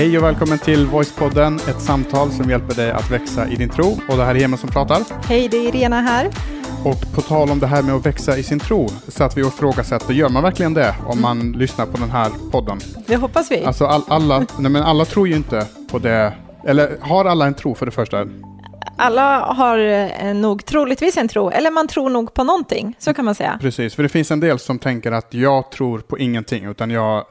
Hej och välkommen till Voicepodden, ett samtal som hjälper dig att växa i din tro. Och det här är Emil som pratar. Hej, det är Irena här. Och på tal om det här med att växa i sin tro, så att vi ifrågasätter, gör man verkligen det om man mm. lyssnar på den här podden? Det hoppas vi. Alltså all, alla, nej men alla tror ju inte på det, eller har alla en tro för det första? alla har eh, nog troligtvis en tro, eller man tror nog på någonting, så kan man säga. Precis, för det finns en del som tänker att jag tror på ingenting, utan jag,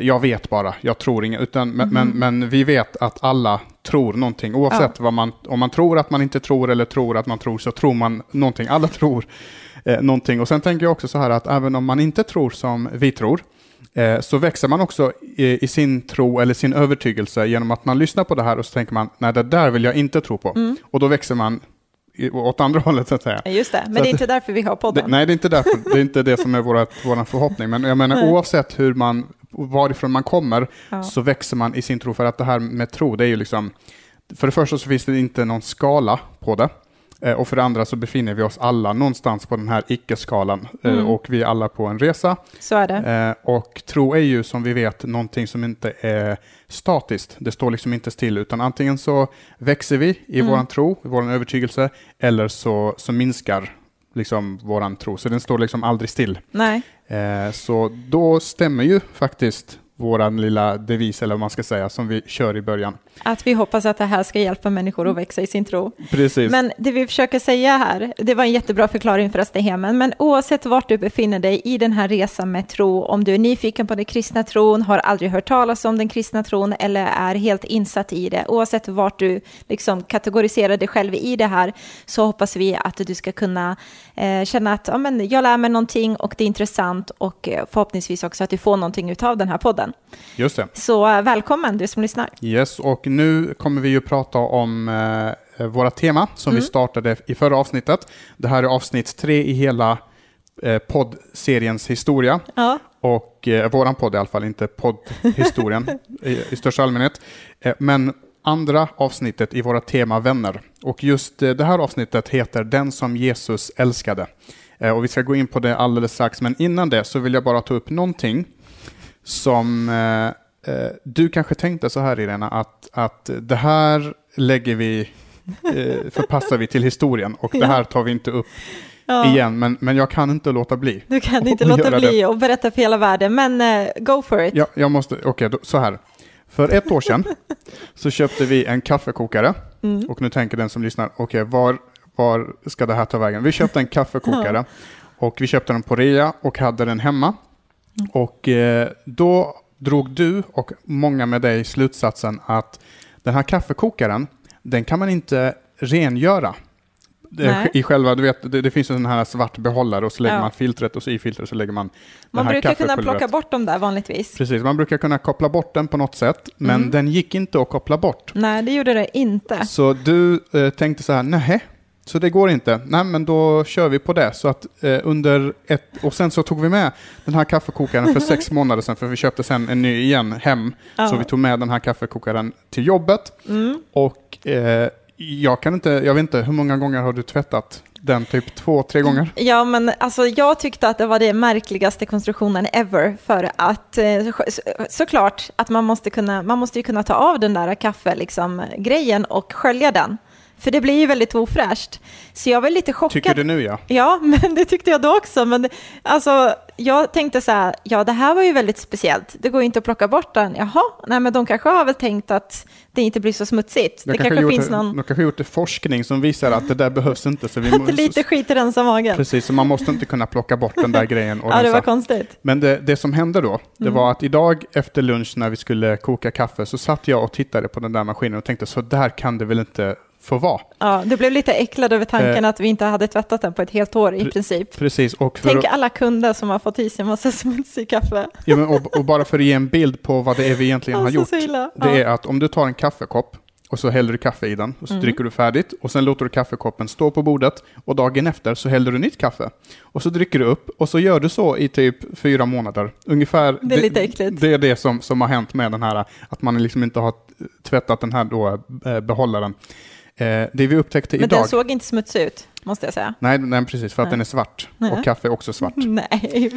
jag vet bara, jag tror inget. Utan, mm. men, men, vi vet att alla tror någonting, oavsett ja. vad man, om man tror att man inte tror eller tror att man tror, så tror man någonting. Alla tror eh, någonting. Och sen tänker jag också så här att även om man inte tror som vi tror, eh, så växer man också i, i, sin tro eller sin övertygelse genom att man lyssnar på det här och så tänker man, nej det där vill jag inte tro på. Mm. Och då växer man åt andra hållet så att säga. Just det, men så det är inte därför vi har podden. Det, nej, det är inte därför. Det är inte det som är vår förhoppning. Men jag menar, oavsett hur man, varifrån man kommer, ja. så växer man i sin tro. För att det här med tro, det är ju liksom, för det första så finns det inte någon skala på det. Eh, och för det andra så befinner vi oss alla någonstans på den här icke-skalan eh, mm. och vi är alla på en resa. Så är det. Eh, och tro är ju som vi vet någonting som inte är statiskt. Det står liksom inte still utan antingen så växer vi i mm. våran tro, i våran övertygelse eller så, så minskar liksom våran tro. Så den står liksom aldrig still. Nej. Eh, så då stämmer ju faktiskt våran lilla devis, eller vad man ska säga, som vi kör i början. Att vi hoppas att det här ska hjälpa människor att växa i sin tro. Precis. Men det vi försöker säga här, det var en jättebra förklaring för Astehemen, men oavsett vart du befinner dig i den här resan med tro, om du är nyfiken på den kristna tron, har aldrig hört talas om den kristna tron eller är helt insatt i det, oavsett vart du liksom kategoriserar dig själv i det här, så hoppas vi att du ska kunna eh, känna att ja, men jag lär mig någonting och det är intressant och eh, förhoppningsvis också att du får någonting av den här podden. Just det. Så eh, välkommen du som lyssnar. Yes, och nu kommer vi ju prata om eh, våra tema som mm. vi startade i förra avsnittet. Det här är avsnitt tre i hela eh, poddseriens historia. Ja. Och eh, våran podd i alla fall, inte poddhistorien i, i största allmänhet. Eh, men andra avsnittet i våra tema vänner. Och just eh, det här avsnittet heter Den som Jesus älskade. Eh, och vi ska gå in på det alldeles strax, men innan det så vill jag bara ta upp någonting som eh, eh, du kanske tänkte så här Irena, att, att det här lägger vi, eh, förpassar vi till historien och det här tar vi inte upp ja. igen, men, men jag kan inte låta bli. Du kan inte låta bli det. och berätta för hela världen, men uh, go for it. Ja, jag måste, okej, okay, så här. För ett år sedan så köpte vi en kaffekokare mm. och nu tänker den som lyssnar, okej, okay, var, var ska det här ta vägen? Vi köpte en kaffekokare och vi köpte den på rea och hade den hemma. Mm. Och eh, då drog du och många med dig slutsatsen att den här kaffekokaren, den kan man inte rengöra. Nej. I själva, du vet, det, det finns en här svart behållare och så lägger ja. man filtret och så i filtret så lägger man Man brukar kunna plocka bort dem där vanligtvis. Precis, man brukar kunna koppla bort den på något sätt, men mm. den gick inte att koppla bort. Nej, det gjorde det inte. Så du eh, tänkte så här, nej, så det går inte. Nej, men då kör vi på det. Så att eh, under ett, och sen så tog vi med den här kaffekokaren för sex månader sedan, för vi köpte sen en ny igen hem. Ja. Så vi tog med den här kaffekokaren till jobbet. Mm. Och eh, jag kan inte, jag vet inte, hur många gånger har du tvättat den? Typ två, tre gånger? Ja, men alltså jag tyckte att det var den märkligaste konstruktionen ever för att eh, såklart att man måste kunna, man måste ju kunna ta av den där kaffe liksom, grejen och skölja den. För det blir ju väldigt ofräscht. Så jag var lite chockad. Tycker du nu ja? Ja, men det tyckte jag då också. Men alltså, jag tänkte så här, ja det här var ju väldigt speciellt. Det går ju inte att plocka bort den. Jaha, nej men de kanske har väl tänkt att det inte blir så smutsigt. De det kanske, kanske finns någon... De kanske gjort forskning som visar att det där behövs inte. Så vi måste... lite skit i rensa magen. Precis, så man måste inte kunna plocka bort den där grejen. Och ja, det var konstigt. Men det, det som hände då, det mm. var att idag efter lunch när vi skulle koka kaffe så satt jag och tittade på den där maskinen och tänkte så där kan det väl inte får vara. Ja, du blev lite äcklad över tanken eh, att vi inte hade tvättat den på ett helt år i princip. Precis. Och Tänk alla kunder som har fått i sig en massa smutsig kaffe. Ja, men och, och, bara för att ge en bild på vad det är vi egentligen har gjort. Det ja. är att om du tar en kaffekopp och så häller du kaffe i den och så mm. dricker du färdigt och sen låter du kaffekoppen stå på bordet och dagen efter så häller du nytt kaffe och så dricker du upp och så gör du så i typ fyra månader. Ungefär. Det är lite äckligt. Det, det är det som, som har hänt med den här, att man liksom inte har tvättat den här då, eh, behållaren. Eh, det vi upptäckte Men idag... den såg inte smutsig ut? måste jag säga. Nej, nej precis, för att Nej. den är svart. Nej. Och kaffe är också svart. Nej,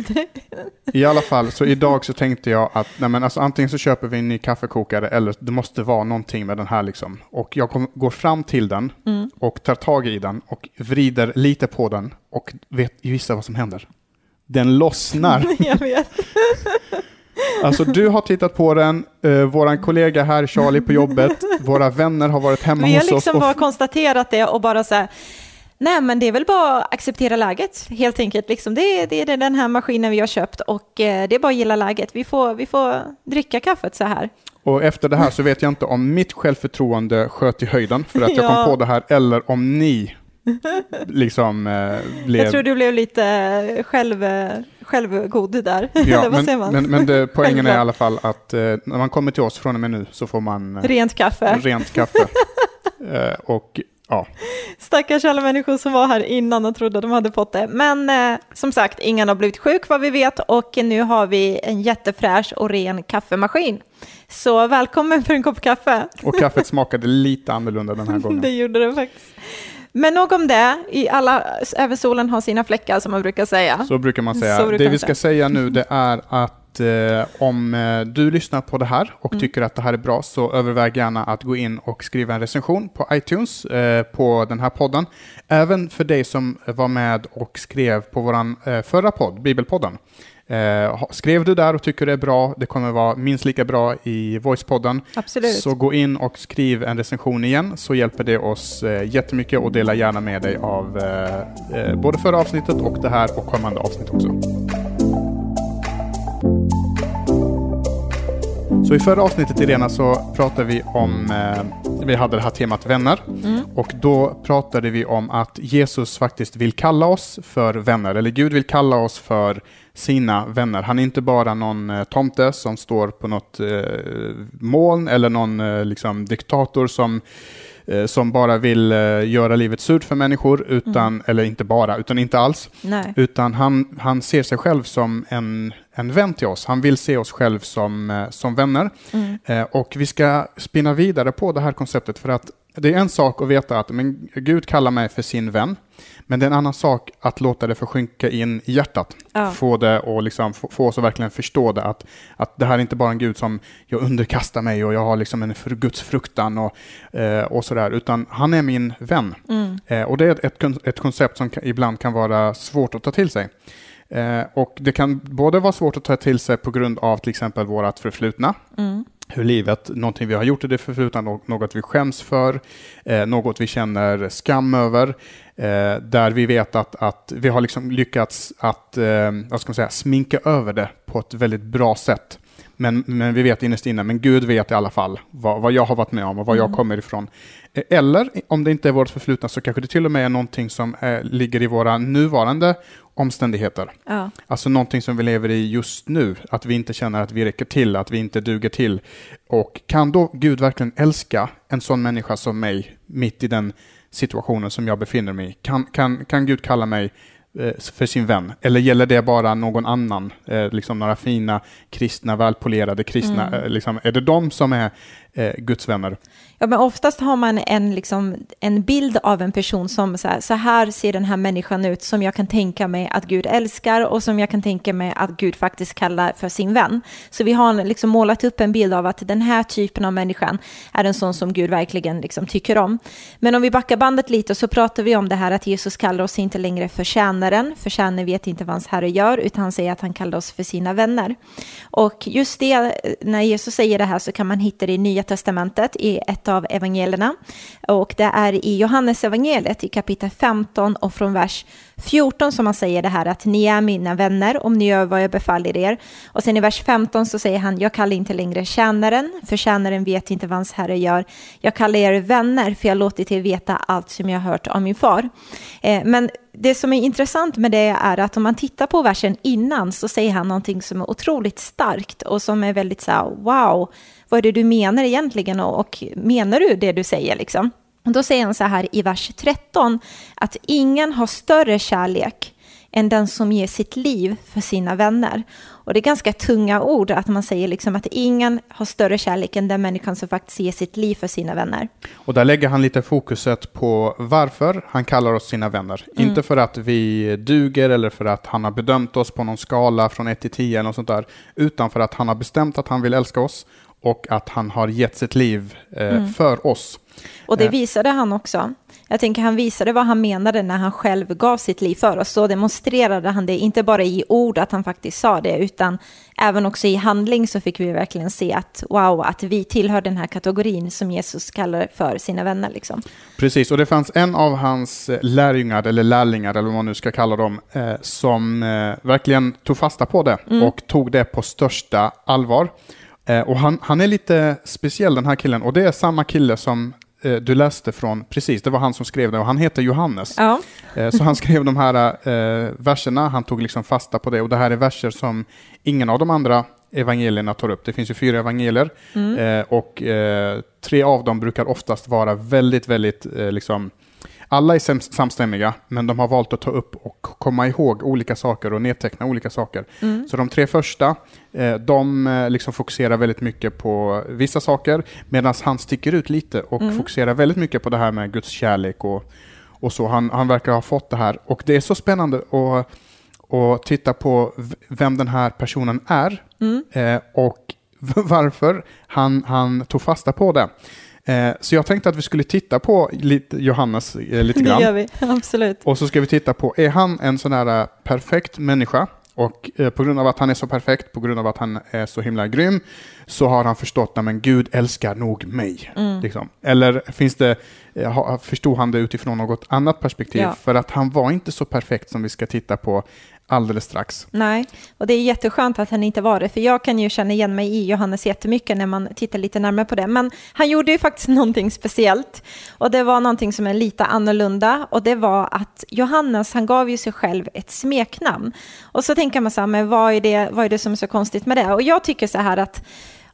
I alla fall, så idag så tänkte jag att nej men alltså, antingen så köper vi en ny kaffekokare eller det måste vara någonting med den här liksom. Och jag kom, går fram till den Mm. och tar tag i den och vrider lite på den och vet gissa vad som händer. Den lossnar. jag vet. Alltså du har tittat på den, eh, våran kollega här Charlie på jobbet, våra vänner har varit hemma Vi har hos oss. liksom och- bara konstaterat det och bara så här, nej men det är väl bara att acceptera läget helt enkelt. Liksom, det, är, det är den här maskinen vi har köpt och eh, det är bara att gilla läget. Vi får, vi får dricka kaffet så här. Och efter det här så vet jag inte om mitt självförtroende sköt i höjden för att jag Ja. kom på det här eller om ni liksom eh, blev... Jag tror du blev lite själv, eh, självgod där. Ja, vad men, men, men det, poängen är i alla fall att eh, när man kommer till oss från och med nu så får man eh, Rent kaffe. rent kaffe. eh, och ja, Stackars alla människor som var här innan och trodde de hade fått det. Men eh, som sagt, ingen har blivit sjuk vad vi vet och nu har vi en jättefräsch och ren kaffemaskin. Så välkommen för en kopp kaffe. och kaffet smakade lite annorlunda den här Det gången. gjorde det faktiskt. Men nog om det. I alla, även solen har sina fläckar som man brukar säga. Så brukar man Så säga. brukar Det vi ska säga. nu det är att eh, om eh, du lyssnar på det här och Mm. tycker att det här är bra så överväg gärna att gå in och skriva en recension på iTunes eh, på den här podden. Även för dig som var med och skrev på våran eh, förra podd, Bibelpodden. Eh, skrev du där och tycker det är bra, det kommer vara minst lika bra i Voicepodden. Absolut. Så gå in och skriv en recension igen så hjälper det oss eh, jättemycket och dela gärna med dig av eh, eh, både förra avsnittet och det här och kommande avsnitt också. Så i förra avsnittet Irena så pratade vi om, eh, vi hade det här temat vänner och då pratade vi om att Jesus faktiskt vill kalla oss för vänner, eller Gud vill kalla oss för sina vänner. Han är inte bara någon eh, tomte som står på något eh, moln eller någon eh, liksom, diktator som som bara vill göra livet surt för människor, utan, eller inte bara, utan inte alls. Nej. Utan han, han ser sig själv som en, en vän till oss. Han vill se oss själv som, som vänner. Mm. Och vi ska spinna vidare på det här konceptet för att det är en sak att veta att men, Gud kallar mig för sin vän. Men det är en annan sak att låta det försjunka in i hjärtat. Ja. Få det och liksom få, få oss att verkligen förstå det. Att, att det här är inte bara en Gud som jag underkastar mig och jag har liksom en Guds fruktan och, eh, och sådär. Utan han är min vän. Mm. Eh, och det är ett, ett koncept som ibland kan vara svårt att ta till sig. Eh, och det kan både vara svårt att ta till sig på grund av till exempel vårt förflutna, Mm hur livet, någonting vi har gjort i det förflutna, något vi skäms för, eh, något vi känner skam över, eh, där vi vet att, att vi har liksom lyckats att eh, vad ska man säga, sminka över det på ett väldigt bra sätt. Men, men vi vet innerst inne, men Gud vet i alla fall vad, vad jag har varit med om och var jag kommer ifrån. Eh, Eller om det inte är vårt förflutna så kanske det till och med är någonting som eh, ligger i våra nuvarande omständigheter. Ja. Alltså någonting som vi lever i just nu, att vi inte känner att vi räcker till, att vi inte duger till. Och kan då Gud verkligen älska en sån människa som mig mitt i den situationen som jag befinner mig i? Kan, kan, kan Gud kalla mig för sin vän? Eller gäller det bara någon annan? Eh, liksom några fina kristna, välpolerade kristna? Eh, liksom, är det de som är eh, Guds vänner? Ja, men oftast har man en, liksom, en bild av en person som så här, så här ser den här människan ut som jag kan tänka mig att Gud älskar och som jag kan tänka mig att Gud faktiskt kallar för sin vän. Så vi har liksom målat upp en bild av att den här typen av människan är en sån som Gud verkligen liksom tycker om. Men om vi backar bandet lite så pratar vi om det här att Jesus kallar oss inte längre för tjänaren, för tjänaren vet inte vad hans herre gör, utan han säger att han kallar oss för sina vänner. Och just det, när Jesus säger det här så kan man hitta det i Nya Testamentet i ett av evangelierna. Och det är i Johannes evangeliet i kapitel 15 och från vers 14 som han säger det här att ni är mina vänner om ni gör vad jag befaller er. Och sen i vers 15 så säger han jag kallar inte längre tjänaren för tjänaren vet inte vad hans herre gör. Jag kallar er vänner för jag låter låtit er veta allt som jag har hört av min far. Eh, men det som är intressant med det är att om man tittar på versen innan så säger han någonting som är otroligt starkt och som är väldigt så här, wow, vad är det du menar egentligen och, och menar du det du säger liksom? Och då säger han så här i vers 13 att ingen har större kärlek än den som ger sitt liv för sina vänner. Och det är ganska tunga ord att man säger liksom att ingen har större kärlek än den människan som faktiskt ger sitt liv för sina vänner. Och där lägger han lite fokuset på varför han kallar oss sina vänner. Mm. Inte för att vi duger eller för att han har bedömt oss på någon skala från 1 till 10 eller något sånt där, utan för att han har bestämt att han vill älska oss och att han har gett sitt liv eh, mm. för oss. Och det eh. visade han också. Jag tänker han visade vad han menade när han själv gav sitt liv för oss. Så demonstrerade han det, inte bara i ord att han faktiskt sa det, utan även också i handling så fick vi verkligen se att wow, att vi tillhör den här kategorin som Jesus kallar för sina vänner. Liksom. Precis, och det fanns en av hans lärjungar, eller lärlingar, eller vad man nu ska kalla dem, eh, som eh, verkligen tog fasta på det mm. och tog det på största allvar. Eh, och han, han är lite speciell den här killen och det är samma kille som eh, du läste från, precis, det var han som skrev det och han heter Johannes. Ja. Eh, så han skrev de här eh, verserna, han tog liksom fasta på det och det här är verser som ingen av de andra evangelierna tar upp. Det finns ju fyra evangelier mm. Eh, och eh, tre av dem brukar oftast vara väldigt, väldigt liksom alla är samstämmiga, men de har valt att ta upp och komma ihåg olika saker och nedteckna olika saker. Mm. Så de tre första, eh, de eh, liksom fokuserar väldigt mycket på vissa saker, medan han sticker ut lite och mm. fokuserar väldigt mycket på det här med Guds kärlek och, och så. Han, han verkar ha fått det här. Och det är så spännande att, att titta på vem den här personen är mm. Eh, och varför han, han tog fasta på det. Eh, så jag tänkte att vi skulle titta på lite, Johannes eh, lite grann. Det gör vi, absolut. Och så ska vi titta på, är han en sån här eh, perfekt människa? Och på grund av att han är så perfekt, på grund av att han är så himla grym, så har han förstått att Gud älskar nog mig. Mm. Liksom. Eller finns det, förstod han det utifrån något annat perspektiv? Ja. För att han var inte så perfekt som vi ska titta på alldeles strax. Nej, och det är jätteskönt att han inte var det, för jag kan ju känna igen mig i Johannes jättemycket när man tittar lite närmare på det. Men han gjorde ju faktiskt någonting speciellt och det var någonting som är lite annorlunda och det var att Johannes, han gav ju sig själv ett smeknamn. Och så tänker man så här, men vad är det, vad är det som är så konstigt med det? Och jag tycker så här att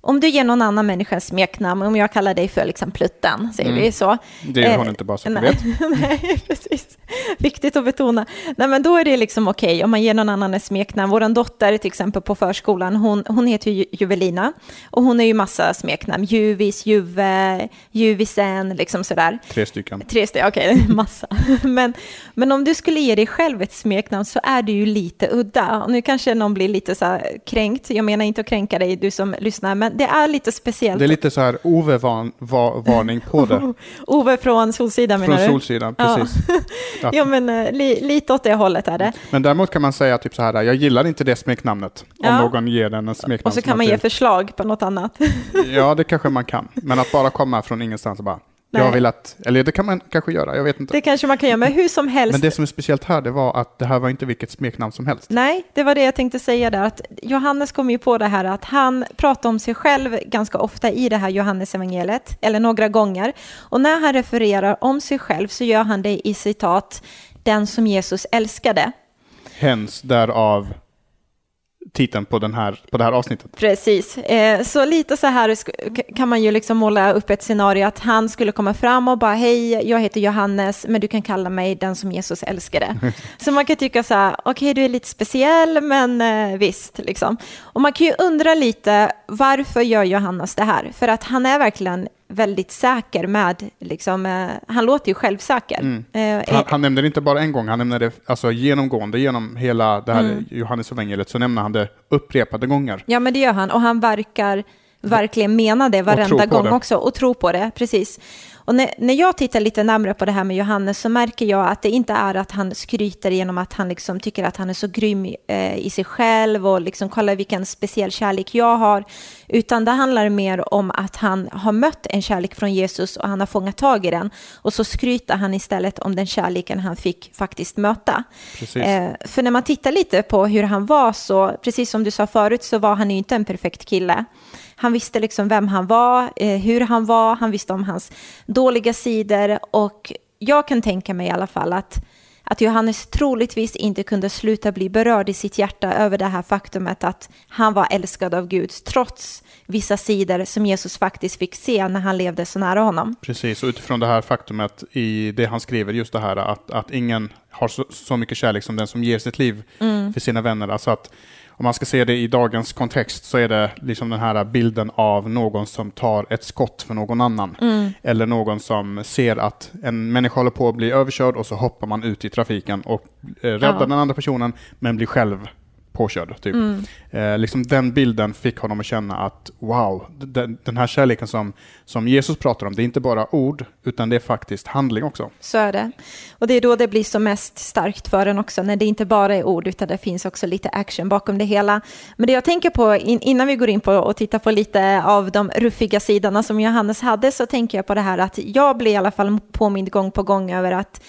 om du ger någon annan människa en smeknamn, om jag kallar dig för liksom Plutten, säger mm. vi så. Det gör hon eh, inte bara så att nej, nej, precis. Viktigt att betona. Nej, men då är det liksom okej okay, om man ger någon annan en smeknamn. Vår dotter till exempel på förskolan, hon, hon heter ju Juvelina och hon är ju massa smeknamn. Juvis, Juve, Juvisen, liksom sådär. Tre stycken. Tre stycken, okej, okay, massa. men, men om du skulle ge dig själv ett smeknamn så är det ju lite udda. Och nu kanske någon blir lite så kränkt. Jag menar inte att kränka dig, du som lyssnar, men det är lite speciellt. Det är lite så här Ove-varning på det. Ove från Solsidan menar du? Från Solsidan, precis. Ja, ja men eh, li, lite åt det hållet är det. Men däremot kan man säga typ så här, jag gillar inte det smeknamnet. Om ja. någon ger den en smeknamn. Och så kan man ge förslag på något annat. ja, det kanske man kan. Men att bara komma från ingenstans och bara, Nej. Jag vill att, eller det kan man kanske göra, jag vet inte. Det kanske man kan göra, men hur som helst. Men det som är speciellt här, det var att det här var inte vilket smeknamn som helst. Nej, det var det jag tänkte säga där, att Johannes kom ju på det här att han pratar om sig själv ganska ofta i det här Johannesevangeliet, eller några gånger. Och när han refererar om sig själv så gör han det i citat, den som Jesus älskade. Hens därav titeln på, den här, på det här avsnittet. Precis, eh, så lite så här kan man ju liksom måla upp ett scenario att han skulle komma fram och bara hej, jag heter Johannes, men du kan kalla mig den som Jesus älskade. så man kan tycka så här, okej, okay, du är lite speciell, men eh, visst, liksom. Och man kan ju undra lite, varför gör Johannes det här? För att han är verkligen väldigt säker med, liksom, eh, han låter ju självsäker. Mm. Eh, han, han nämnde det inte bara en gång, han nämnde det alltså, genomgående genom hela det här mm. Johannes evangeliet så nämner han det upprepade gånger. Ja, men det gör han och han verkar verkligen mena det varenda gång det. också och tro på det, precis. Och när, när jag tittar lite närmare på det här med Johannes så märker jag att det inte är att han skryter genom att han liksom tycker att han är så grym eh, i sig själv och liksom kolla vilken speciell kärlek jag har, utan det handlar mer om att han har mött en kärlek från Jesus och han har fångat tag i den och så skryter han istället om den kärleken han fick faktiskt möta. Eh, för när man tittar lite på hur han var så, precis som du sa förut, så var han ju inte en perfekt kille. Han visste liksom vem han var, eh, hur han var, han visste om hans dåliga sidor och jag kan tänka mig i alla fall att, att Johannes troligtvis inte kunde sluta bli berörd i sitt hjärta över det här faktumet att han var älskad av Gud trots vissa sidor som Jesus faktiskt fick se när han levde så nära honom. Precis, och utifrån det här faktumet i det han skriver, just det här att, att ingen har så, så mycket kärlek som den som ger sitt liv för sina vänner. Alltså att om man ska se det i dagens kontext så är det liksom den här bilden av någon som tar ett skott för någon annan. Eller någon som ser att en människa håller på att bli överkörd och så hoppar man ut i trafiken och eh, räddar Ja. den andra personen men blir själv påkörd. Typ. Eh, liksom den bilden fick honom att känna att wow, den, den här kärleken som, som Jesus pratar om, det är inte bara ord utan det är faktiskt handling också. Så är det. Och det är då det blir som mest starkt för en också, när det inte bara är ord, utan det finns också lite action bakom det hela. Men det jag tänker på in, innan vi går in på och tittar på lite av de ruffiga sidorna som Johannes hade, så tänker jag på det här att jag blir i alla fall påmind gång på gång över att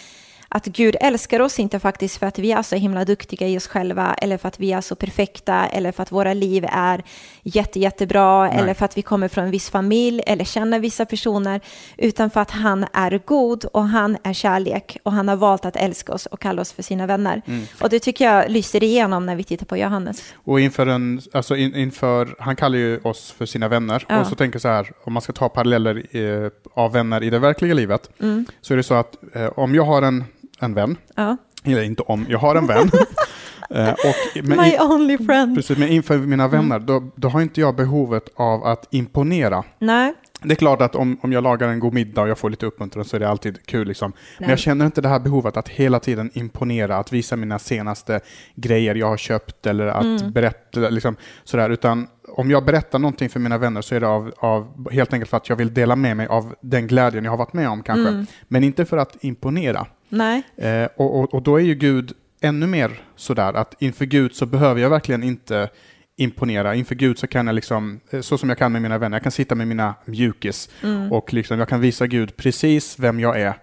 att Gud älskar oss inte faktiskt för att vi är så himla duktiga i oss själva eller för att vi är så perfekta eller för att våra liv är jätte, jättebra Nej. eller för att vi kommer från en viss familj eller känner vissa personer utan för att han är god och han är kärlek och han har valt att älska oss och kalla oss för sina vänner. Mm. Och det tycker jag lyser igenom när vi tittar på Johannes. Och inför en, alltså in, inför, han kallar ju oss för sina vänner. Ja. Och så tänker jag så här, om man ska ta paralleller eh, av vänner i det verkliga livet, Mm. så är det så att eh, om jag har en, en vän, Ja. eller inte om, jag har en vän, eh, och, men, My only friend. precis, men inför mina Mm. vänner, då, då har inte jag behovet av att imponera. Nej, Det är klart att om, om jag lagar en god middag och jag får lite uppmuntran så är det alltid kul. Liksom. Men jag känner inte det här behovet att hela tiden imponera, att visa mina senaste grejer jag har köpt eller att Mm. berätta. Liksom, sådär. Utan om jag berättar någonting för mina vänner så är det av, av, helt enkelt för att jag vill dela med mig av den glädjen jag har varit med om kanske. Mm. Men inte för att imponera. Nej, Eh, och, och, och då är ju Gud ännu mer sådär att inför Gud så behöver jag verkligen inte imponera. Inför Gud så kan jag liksom, eh, så som jag kan med mina vänner, jag kan sitta med mina mjukis Mm. och liksom, jag kan visa Gud precis vem jag är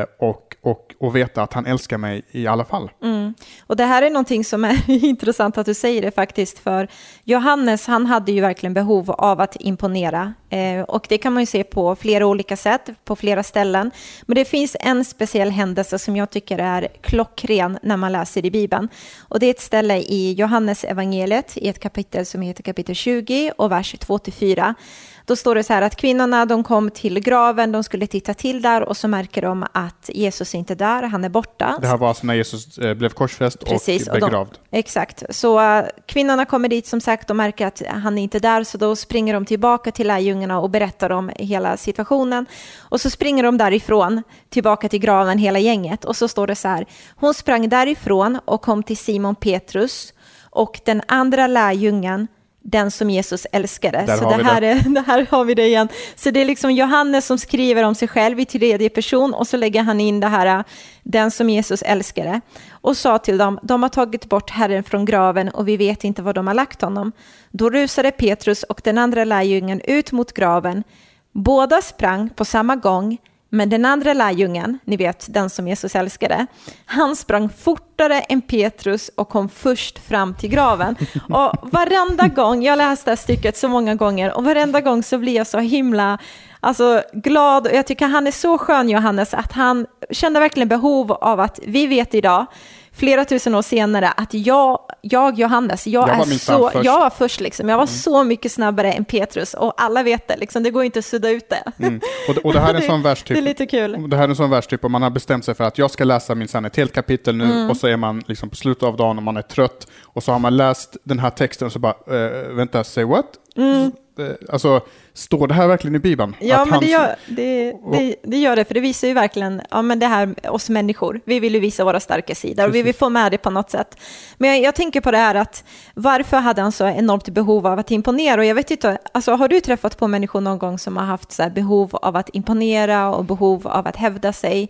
eh, och, och, och veta att han älskar mig i alla fall. Mm. Och det här är någonting som är intressant att du säger det faktiskt, för Johannes han hade ju verkligen behov av att imponera. Eh, och det kan man ju se på flera olika sätt, på flera ställen. Men det finns en speciell händelse som jag tycker är klockren när man läser i Bibeln. Och det är ett ställe i Johannes evangeliet i ett kapitel som heter kapitel 20 och vers 2-4. Då står det så här att kvinnorna de kom till graven, de skulle titta till där och så märker de att Jesus är inte där, han är borta. Det här var alltså när Jesus eh, blev korsfäst Precis, och och de- begravd. Exakt. Så äh, kvinnorna kommer dit som sagt och märker att han är inte där, så då springer de tillbaka till lärjungarna och berättar om hela situationen. Och så springer de därifrån, tillbaka till graven, hela gänget. Och så står det så här, hon sprang därifrån och kom till Simon Petrus och den andra lärjungen, den som Jesus älskade. Där så det här, det. Är, det här har vi det igen. Så det är liksom Johannes som skriver om sig själv i tredje person och så lägger han in det här, äh, den som Jesus älskade. Och sa till dem, de har tagit bort Herren från graven och vi vet inte var de har lagt honom. Då rusade Petrus och den andra lärjungen ut mot graven. Båda sprang på samma gång, men den andra lärjungen, ni vet den som Jesus älskade, han sprang fortare än Petrus och kom först fram till graven. Och varenda gång, jag läste det här stycket så många gånger, och varenda gång så blir jag så himla alltså, glad. Och jag tycker han är så skön, Johannes, att han kände verkligen behov av att vi vet idag, flera tusen år senare, att jag, jag Johannes, jag, Jag var är så, först. jag var först liksom. Jag var så mycket snabbare än Petrus och alla vet det, liksom. det går inte att sudda ut det. Mm. Och, och det här är en sån vers Det är lite kul. Det här är en sån vers typ om man har bestämt sig för att jag ska läsa min ett helt kapitel nu Mm. och så är man liksom på slutet av dagen och man är trött och så har man läst den här texten och så bara, eh, vänta, say what? Eh, Alltså, står det här verkligen i Bibeln? Mm. Ja, Att men det gör det, det, det gör det, för det visar ju verkligen, ja men det här, oss människor, vi vill ju visa våra starka sidor och vi vill få med det på något sätt. Men jag, jag tänker på det här att, varför hade han så enormt behov av att imponera? Och jag vet inte, alltså har du träffat på människor någon gång som har haft så här behov av att imponera och behov av att hävda sig?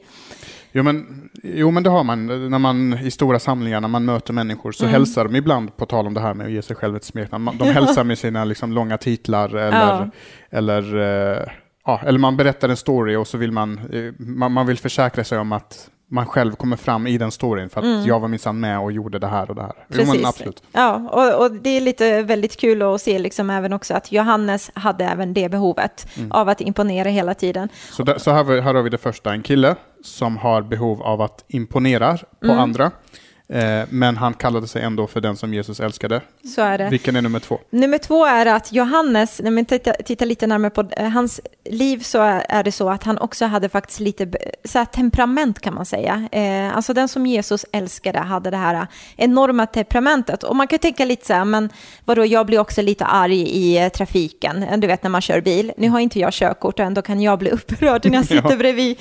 Jo men, jo men det har man. När man i stora samlingar, när man möter människor så Mm. hälsar de ibland, på tal om det här med att ge sig själv ett smeknamn, de hälsar med sina liksom långa titlar eller, Ja. eller, eh, ja, eller man berättar en story och så vill man, eh, man, man vill försäkra sig om att man själv kommer fram i den storyn för att jag var minsann med och gjorde det här och det här. Jo men absolut. Ja, och, och det är lite väldigt kul att se liksom även också att Johannes hade även det behovet Mm. av att imponera hela tiden. Så, där, så här, här har vi det första, en kille som har behov av att imponera på Mm. andra. Eh, men han kallade sig ändå för den som Jesus älskade. Så är det. Vilken är nummer två? Nummer två är att Johannes, när man tittar, tittar lite närmare på hans liv så är det så att han också hade faktiskt lite så temperament kan man säga. Eh, alltså den som Jesus älskade hade det här enorma temperamentet. Och man kan tänka lite så här, men vadå, jag blir också lite arg i eh, trafiken, du vet när man kör bil. Nu har inte jag körkort och ändå kan jag bli upprörd när jag sitter Ja. bredvid.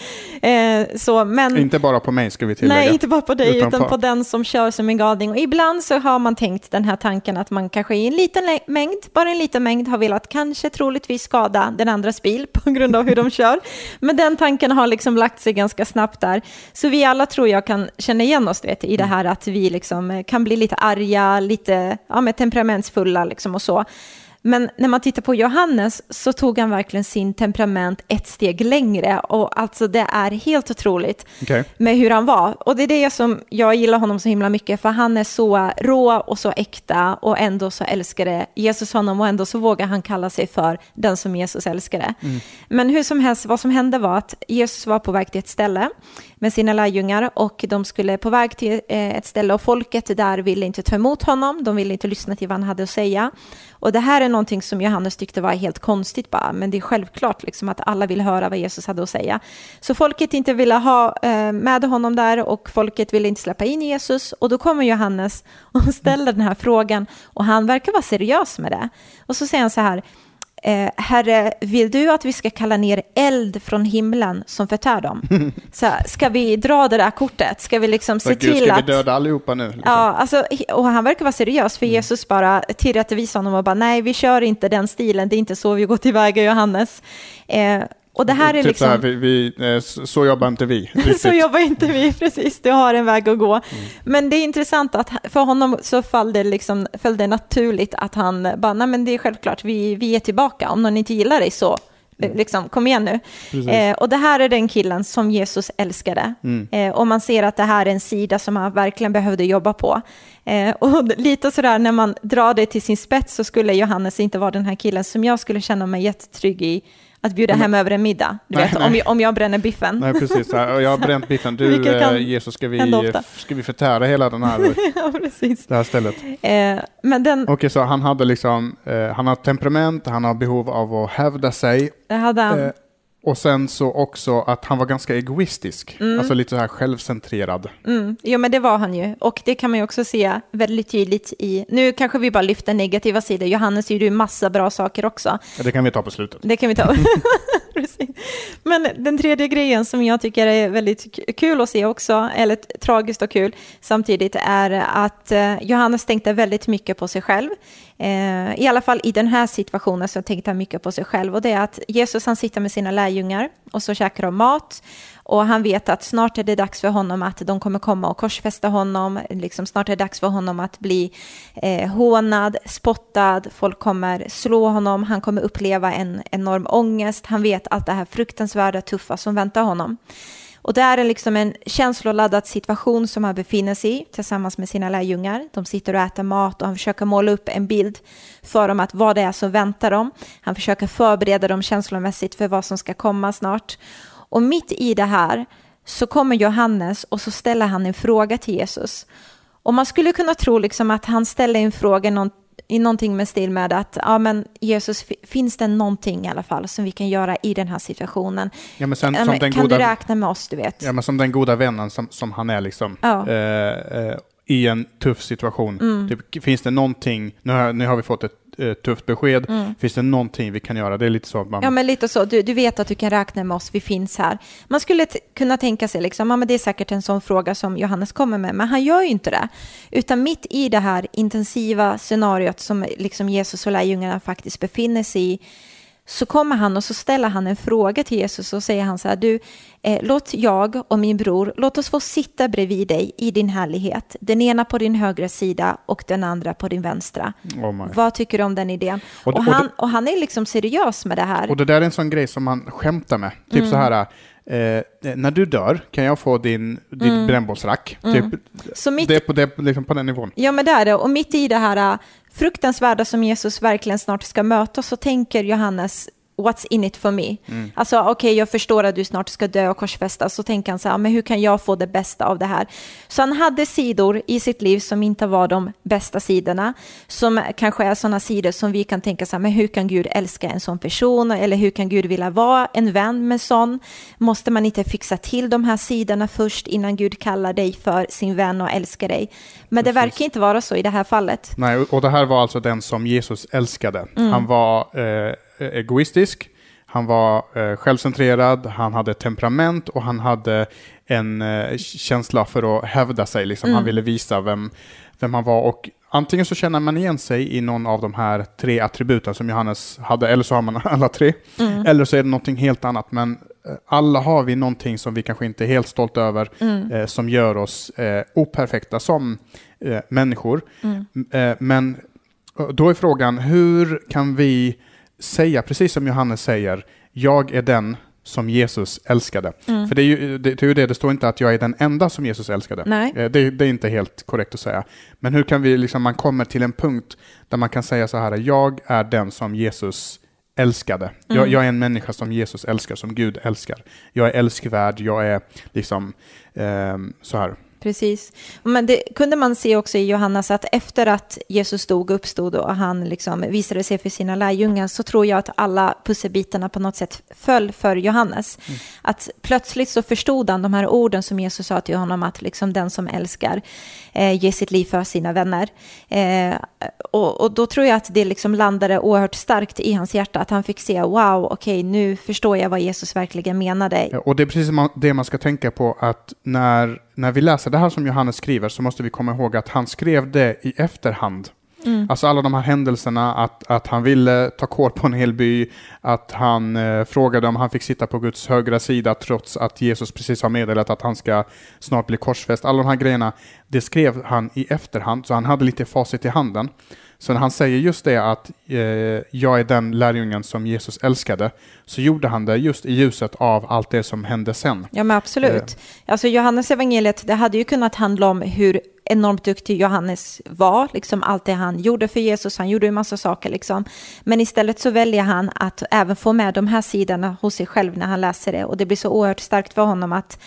Så, men... Inte bara på mig ska vi tillägga. Nej, inte bara på dig, Utan utan, på den som kör som en galning. Och ibland så har man tänkt den här tanken att man kanske i en liten mängd, bara en liten mängd, har velat kanske troligtvis skada den andras bil på grund av hur de kör. Men den tanken har liksom lagt sig ganska snabbt där. Så vi alla tror jag kan känna igen oss vet, i det här att vi liksom eh, kan bli lite arga, lite ja, med temperamentsfulla liksom och så. Men när man tittar på Johannes så tog han verkligen sin temperament ett steg längre och alltså det är helt otroligt Okej. med hur han var. Och det är det som jag gillar honom så himla mycket, för han är så rå och så äkta och ändå så älskade Jesus honom och ändå så vågar han kalla sig för den som Jesus älskade. Men hur som helst, vad som hände var att Jesus var på väg till ett ställe med sina lärjungar och de skulle på väg till eh, ett ställe och folket där ville inte ta emot honom, de ville inte lyssna till vad han hade att säga. Och det här är någonting som Johannes tyckte var helt konstigt bara, men det är självklart liksom att alla vill höra vad Jesus hade att säga. Så folket inte ville ha eh, med honom där och folket ville inte släppa in Jesus och då kommer Johannes och ställer den här frågan och han verkar vara seriös med det. Och så säger han så här, Eh, herre, vill du att vi ska kalla ner eld från himlen som förtär dem? Så här, ska vi dra det där kortet? Ska vi liksom se Gud, till ska att... vi döda allihopa nu? Liksom? Ja, alltså, och han verkar vara seriös, för Jesus bara tillrättavisar honom och bara nej, vi kör inte den stilen, det är inte så vi går tillväga, Johannes. Eh, och det här är typ liksom... så, här, vi, vi, eh, så jobbar inte vi. Så jobbar inte vi, precis. Du har en väg att gå. Mm. Men det är intressant att för honom så föll det, liksom, föll det naturligt att han bara, nej men det är självklart, vi, vi är tillbaka. Om någon inte gillar dig så, eh, liksom, kom igen nu. Mm. Eh, och det här är den killen som Jesus älskade. Mm. Eh, och man ser att det här är en sida som han verkligen behövde jobba på. Eh, och lite sådär när man drar det till sin spets så skulle Johannes inte vara den här killen som jag skulle känna mig jättetrygg i att bjuda hem över en middag. Du Nej, vet, nej. Om, jag, om jag bränner biffen. Nej, precis. Jag har bränt biffen. Du, eh, Jesus, ska vi, ska vi förtära hela den här, ja, precis. det här stället? Eh, men den Okej, så han hade liksom, eh, han har temperament, han har behov av att hävda sig. det hade han. Eh, och sen så också att han var ganska egoistisk, alltså lite så här självcentrerad. Mm. Jo, men det var han ju. Och det kan man ju också se väldigt tydligt i... Nu kanske vi bara lyfter negativa sidor. Johannes gjorde ju massa bra saker också. Ja, Det kan vi ta på slutet. Det kan vi ta. Men den tredje grejen som jag tycker är väldigt kul att se också, eller tragiskt och kul samtidigt, är att eh, Johannes tänkte väldigt mycket på sig själv. Eh, I alla fall i den här situationen så tänkte han mycket på sig själv. Och det är att Jesus han sitter med sina lärjungar och så käkar de mat. Och han vet att snart är det dags för honom att de kommer komma och korsfästa honom. Liksom snart är det dags för honom att bli eh, hånad, spottad. Folk kommer slå honom. Han kommer uppleva en enorm ångest. Han vet allt det här fruktansvärda, tuffa som väntar honom. Och det är liksom en känsloladdad situation som han befinner sig i tillsammans med sina lärjungar. De sitter och äter mat och han försöker måla upp en bild för dem att vad det är som väntar dem. Han försöker förbereda dem känslomässigt för vad som ska komma snart. Och mitt i det här så kommer Johannes och så ställer han en fråga till Jesus. Och man skulle kunna tro liksom att han ställer en fråga i någonting med stil med att ja, men Jesus, fi- finns det någonting i alla fall som vi kan göra i den här situationen? Ja, men sen, som den kan goda, du räkna med oss, du vet? ja, men som den goda vännen som, som han är liksom. Ja. Eh, eh, I en tuff situation. Mm. Typ, finns det någonting, nu har, nu har vi fått ett tufft besked, Mm. finns det någonting vi kan göra? Det är lite så att man... Ja, men lite så. Du, du vet att du kan räkna med oss, vi finns här. Man skulle kunna tänka sig, liksom, ja, men det är säkert en sån fråga som Johannes kommer med, men han gör ju inte det. Utan mitt i det här intensiva scenariot som liksom Jesus och lärjungarna faktiskt befinner sig i, så kommer han och så ställer han en fråga till Jesus och säger han så här, du, eh, låt jag och min bror, låt oss få sitta bredvid dig i din härlighet. Den ena på din högra sida och den andra på din vänstra. Oh. Vad tycker du om den idén? Och Och, han, och han är liksom seriös med det här. Och det där är en sån grej som man skämtar med. Typ Mm. så här, eh, när du dör kan jag få din, din brännbollsrack. Typ, Mm. Mitt, det är på, det, liksom på den nivån. ja, men det är det. Och mitt i det här äh, fruktansvärda som Jesus verkligen snart ska möta så tänker Johannes what's in it for me? Mm. Alltså okej, okay, jag förstår att du snart ska dö och korsfästas, så tänker han så här, men hur kan jag få det bästa av det här? Så han hade sidor i sitt liv som inte var de bästa sidorna, som kanske är sådana sidor som vi kan tänka så här, men hur kan Gud älska en sån person? Eller hur kan Gud vilja vara en vän med sån? Måste man inte fixa till de här sidorna först innan Gud kallar dig för sin vän och älskar dig? Men Precis. det verkar inte vara så i det här fallet. Nej, och det här var alltså den som Jesus älskade. Mm. Han var eh, egoistisk, han var eh, självcentrerad, han hade temperament och han hade en eh, känsla för att hävda sig. Liksom. Mm. Han ville visa vem, vem han var. Och antingen så känner man igen sig i någon av de här tre attributen som Johannes hade, eller så har man alla tre. Mm. Eller så är det någonting helt annat. Men eh, alla har vi någonting som vi kanske inte är helt stolta över, mm. eh, som gör oss eh, operfekta som eh, människor. Mm. Eh, men då är frågan, hur kan vi säga, precis som Johannes säger, jag är den som Jesus älskade. Mm. För det är, ju, det, det är ju det, det står inte att jag är den enda som Jesus älskade. Nej. Eh, det, det, är inte helt korrekt att säga. Men hur kan vi, liksom, man kommer till en punkt där man kan säga så här, jag är den som Jesus älskade. Mm. Jag, jag, är en människa som Jesus älskar, som Gud älskar. Jag är älskvärd, jag är liksom eh, så här. Precis. Men det kunde man se också i Johannes att efter att Jesus dog och uppstod och han liksom visade sig för sina lärjungar så tror jag att alla pusselbitarna på något sätt föll för Johannes. Mm. Att plötsligt så förstod han de här orden som Jesus sa till honom att liksom den som älskar eh, ger sitt liv för sina vänner. Eh, och, och, då tror jag att det liksom landade oerhört starkt i hans hjärta att han fick se wow, okej okay, nu förstår jag vad Jesus verkligen menade. Och det är precis det man ska tänka på att när när vi läser det här som Johannes skriver så måste vi komma ihåg att han skrev det i efterhand. Mm. Alltså alla de här händelserna, att, att han ville ta kål på en hel by, att han eh, frågade om han fick sitta på Guds högra sida trots att Jesus precis har meddelat att han ska snart bli korsfäst. Alla de här grejerna, det skrev han i efterhand, så han hade lite facit i handen. Så när han säger just det att eh, jag är den lärjungen som Jesus älskade, så gjorde han det just i ljuset av allt det som hände sen. Ja, men absolut. Eh. Alltså Johannes evangeliet, det hade ju kunnat handla om hur enormt duktig Johannes var, liksom allt det han gjorde för Jesus, han gjorde en massa saker liksom. Men istället så väljer han att även få med de här sidorna hos sig själv när han läser det och det blir så oerhört starkt för honom att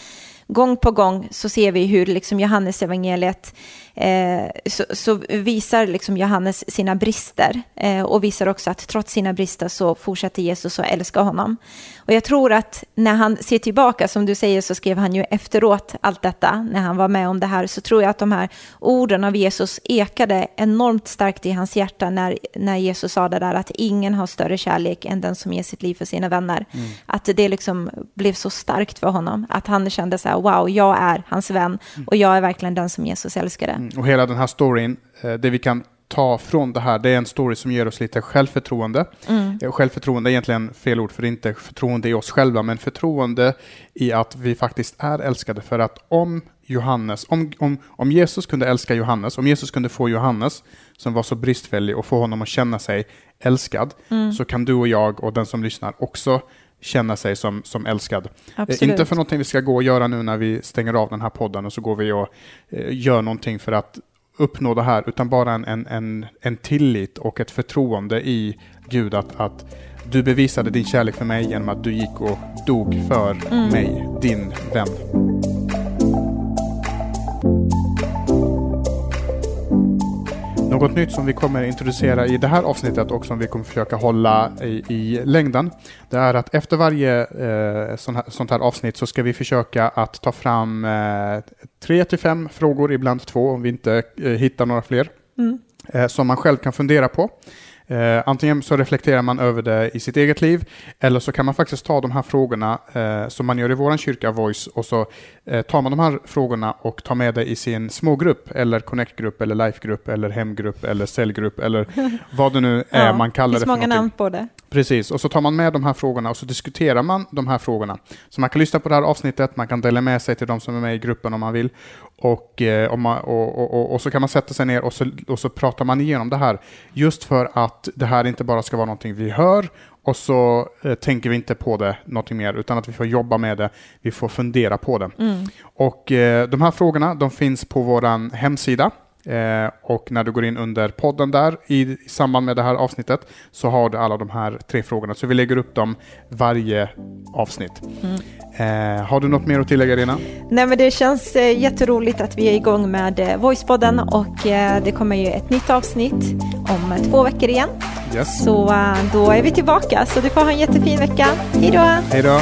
gång på gång så ser vi hur liksom Johannes evangeliet eh, så, så, visar liksom Johannes sina brister eh, och visar också att trots sina brister så fortsätter Jesus att älska honom. Och jag tror att när han ser tillbaka, som du säger så skrev han ju efteråt allt detta, när han var med om det här, så tror jag att de här orden av Jesus ekade enormt starkt i hans hjärta när, när Jesus sa det där att ingen har större kärlek än den som ger sitt liv för sina vänner. Mm. Att det liksom blev så starkt för honom, att han kände så här, wow, jag är hans vän mm. och jag är verkligen den som Jesus älskade. Och hela den här storyn, eh, det vi kan ta från det här, det är en story som ger oss lite självförtroende. Mm. Eh, självförtroende är egentligen fel ord, för det är inte förtroende i oss själva, men förtroende i att vi faktiskt är älskade. För att om Johannes, om, om, om Jesus kunde älska Johannes, om Jesus kunde få Johannes, som var så bristfällig, och få honom att känna sig älskad, mm. så kan du och jag och den som lyssnar också känna sig som, som älskad. Eh, Absolut. Inte för någonting vi ska gå och göra nu när vi stänger av den här podden och så går vi och eh, gör någonting för att uppnå det här, utan bara en, en, en, en tillit och ett förtroende i Gud att, att du bevisade din kärlek för mig genom att du gick och dog för mm. mig, din vän. Något nytt som vi kommer introducera i det här avsnittet och som vi kommer försöka hålla i, i längden, det är att efter varje eh, sån här, sånt här avsnitt så ska vi försöka att ta fram eh, tre till fem frågor, ibland två om vi inte eh, hittar några fler, mm. eh, som man själv kan fundera på. Eh, antingen så reflekterar man över det i sitt eget liv eller så kan man faktiskt ta de här frågorna eh, som man gör i vår kyrka Voice och så eh, tar man de här frågorna och tar med det i sin smågrupp eller connect-grupp eller life-grupp eller hemgrupp eller cellgrupp eller vad det nu är ja, man kallar det för många namn på det. Precis, och så tar man med de här frågorna och så diskuterar man de här frågorna. Så man kan lyssna på det här avsnittet, man kan dela med sig till de som är med i gruppen om man vill. Och, eh, och, man, och, och, och, så kan man sätta sig ner och så, och så pratar man igenom det här. Just för att det här inte bara ska vara någonting vi hör och så eh, tänker vi inte på det någonting mer, utan att vi får jobba med det, vi får fundera på det. Mm. Och eh, de här frågorna, de finns på vår hemsida, Eh, och när du går in under podden där i, i samband med det här avsnittet så har du alla de här tre frågorna. Så vi lägger upp dem varje avsnitt. Mm. Eh, har du något mer att tillägga Rina? Nej men det känns eh, jätteroligt att vi är igång med eh, Voicepodden och eh, det kommer ju ett nytt avsnitt om eh, två veckor igen. Yes. Så eh, då är vi tillbaka så du får ha en jättefin vecka. Hej då! Hej då!